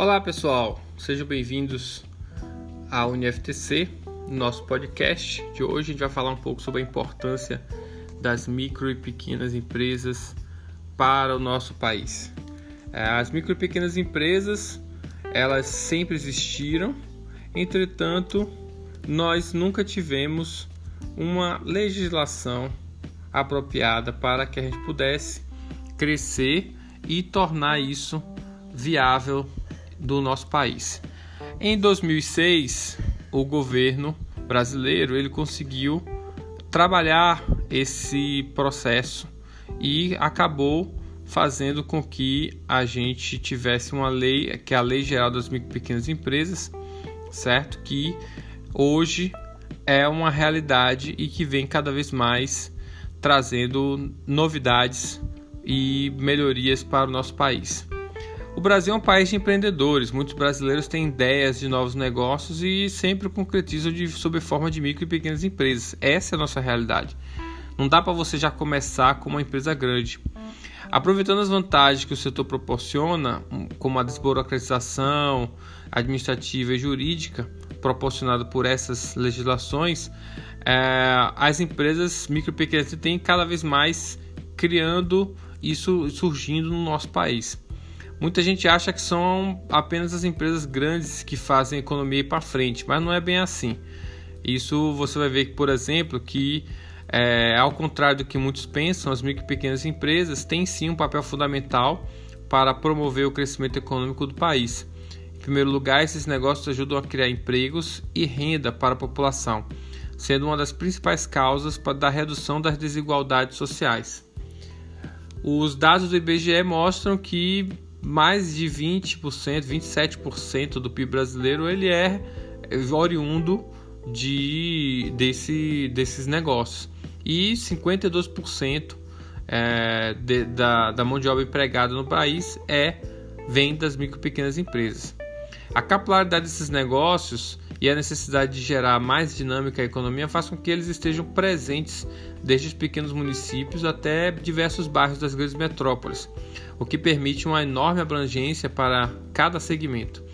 Olá pessoal, sejam bem-vindos ao UniFTC, nosso podcast. De hoje a gente vai falar um pouco sobre a importância das micro e pequenas empresas para o nosso país. É, as micro e pequenas empresas, elas sempre existiram, entretanto, nós nunca tivemos uma legislação apropriada para que a gente pudesse crescer e tornar isso viável do nosso país. Em 2006, o governo brasileiro ele conseguiu trabalhar esse processo e acabou fazendo com que a gente tivesse uma lei, que é a Lei Geral das Micro e Pequenas Empresas, certo? Que hoje é uma realidade e que vem cada vez mais trazendo novidades e melhorias para o nosso país. O Brasil é um país de empreendedores. Muitos brasileiros têm ideias de novos negócios e sempre concretizam de, sob forma de micro e pequenas empresas. Essa é a nossa realidade. Não dá para você já começar com uma empresa grande. Aproveitando as vantagens que o setor proporciona, como a desburocratização administrativa e jurídica proporcionada por essas legislações, é, as empresas micro e pequenas têm cada vez mais criando isso surgindo no nosso país. Muita gente acha que são apenas as empresas grandes que fazem a economia ir para frente, mas não é bem assim. Isso você vai ver, por exemplo, que é, ao contrário do que muitos pensam, as micro e pequenas empresas têm sim um papel fundamental para promover o crescimento econômico do país. Em primeiro lugar, esses negócios ajudam a criar empregos e renda para a população, sendo uma das principais causas da redução das desigualdades sociais. Os dados do IBGE mostram que mais de 20%, 27% do PIB brasileiro ele é oriundo de, desse, desses negócios. E 52% é, de, da, da mão de obra empregada no país é vem das micro e pequenas empresas. A capilaridade desses negócios e a necessidade de gerar mais dinâmica à economia faz com que eles estejam presentes desde os pequenos municípios até diversos bairros das grandes metrópoles, o que permite uma enorme abrangência para cada segmento.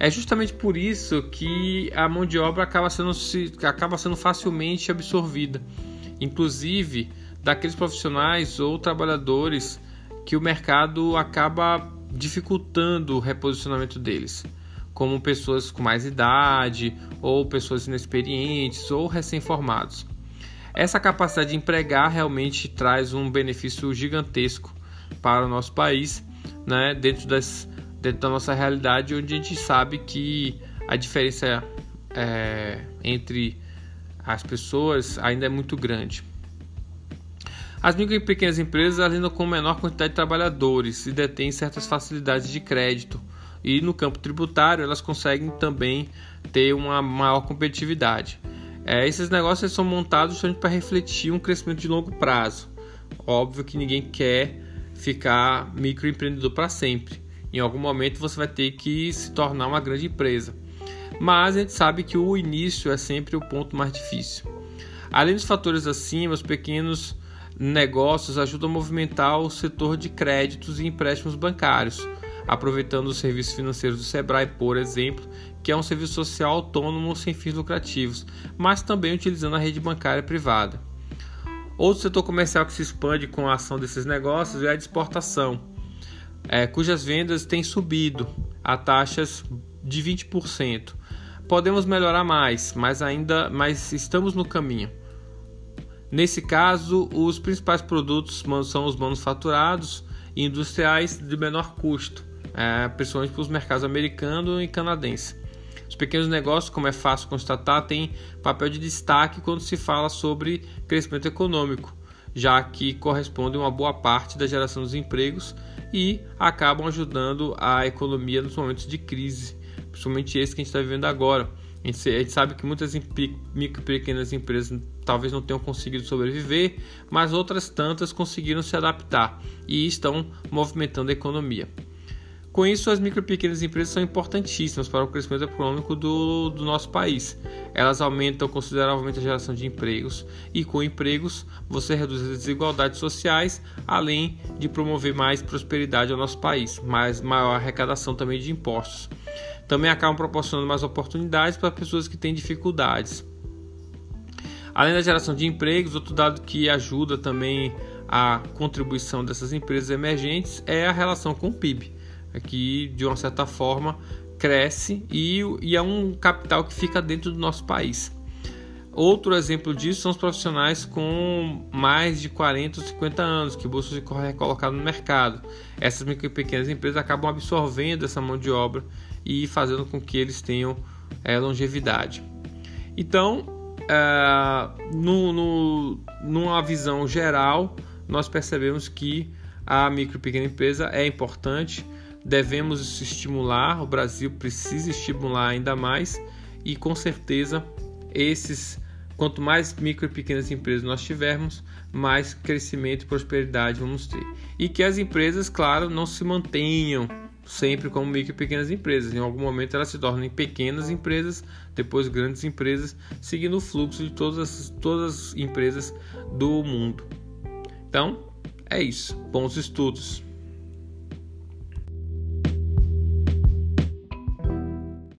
É justamente por isso que a mão de obra acaba sendo, acaba sendo facilmente absorvida, inclusive daqueles profissionais ou trabalhadores que o mercado acaba dificultando o reposicionamento deles, como pessoas com mais idade, ou pessoas inexperientes, ou recém-formados. Essa capacidade de empregar realmente traz um benefício gigantesco para o nosso país, né, dentro, das, dentro da nossa realidade, onde a gente sabe que a diferença é, entre as pessoas ainda é muito grande. As micro e pequenas empresas lidam com menor quantidade de trabalhadores e detêm certas facilidades de crédito. E no campo tributário, elas conseguem também ter uma maior competitividade. É, esses negócios são montados para refletir um crescimento de longo prazo. Óbvio que ninguém quer ficar microempreendedor para sempre. Em algum momento você vai ter que se tornar uma grande empresa. Mas a gente sabe que o início é sempre o ponto mais difícil. Além dos fatores acima, os pequenos negócios ajudam a movimentar o setor de créditos e empréstimos bancários, aproveitando os serviços financeiros do Sebrae, por exemplo, que é um serviço social autônomo sem fins lucrativos, mas também utilizando a rede bancária privada. Outro setor comercial que se expande com a ação desses negócios é a de exportação, é, cujas vendas têm subido a taxas de 20%. Podemos melhorar mais, mas ainda mas estamos no caminho. Nesse caso, os principais produtos são os manufaturados e industriais de menor custo, é, principalmente para os mercados americano e canadense. Os pequenos negócios, como é fácil constatar, têm papel de destaque quando se fala sobre crescimento econômico, já que correspondem uma boa parte da geração dos empregos e acabam ajudando a economia nos momentos de crise, principalmente esse que a gente está vivendo agora. A a gente sabe que muitas micro e pequenas empresas talvez não tenham conseguido sobreviver, mas outras tantas conseguiram se adaptar e estão movimentando a economia. Com isso, as micro e pequenas empresas são importantíssimas para o crescimento econômico do, do nosso país. Elas aumentam consideravelmente a geração de empregos e, com empregos, você reduz as desigualdades sociais, além de promover mais prosperidade ao nosso país, mais maior arrecadação também de impostos. Também acabam proporcionando mais oportunidades para pessoas que têm dificuldades. Além da geração de empregos, outro dado que ajuda também a contribuição dessas empresas emergentes é a relação com o PIB que de uma certa forma cresce e, e é um capital que fica dentro do nosso país. Outro exemplo disso são os profissionais com mais de 40 ou 50 anos que buscam se recolocar no mercado. Essas micro e pequenas empresas acabam absorvendo essa mão de obra e fazendo com que eles tenham é, longevidade. Então, é, no, no, numa visão geral, nós percebemos que a micro e pequena empresa é importante devemos estimular, o Brasil precisa estimular ainda mais e com certeza esses quanto mais micro e pequenas empresas nós tivermos, mais crescimento e prosperidade vamos ter. E que as empresas, claro, não se mantenham sempre como micro e pequenas empresas. Em algum momento elas se tornem pequenas empresas, depois grandes empresas, seguindo o fluxo de todas as, todas as empresas do mundo. Então, é isso. Bons estudos.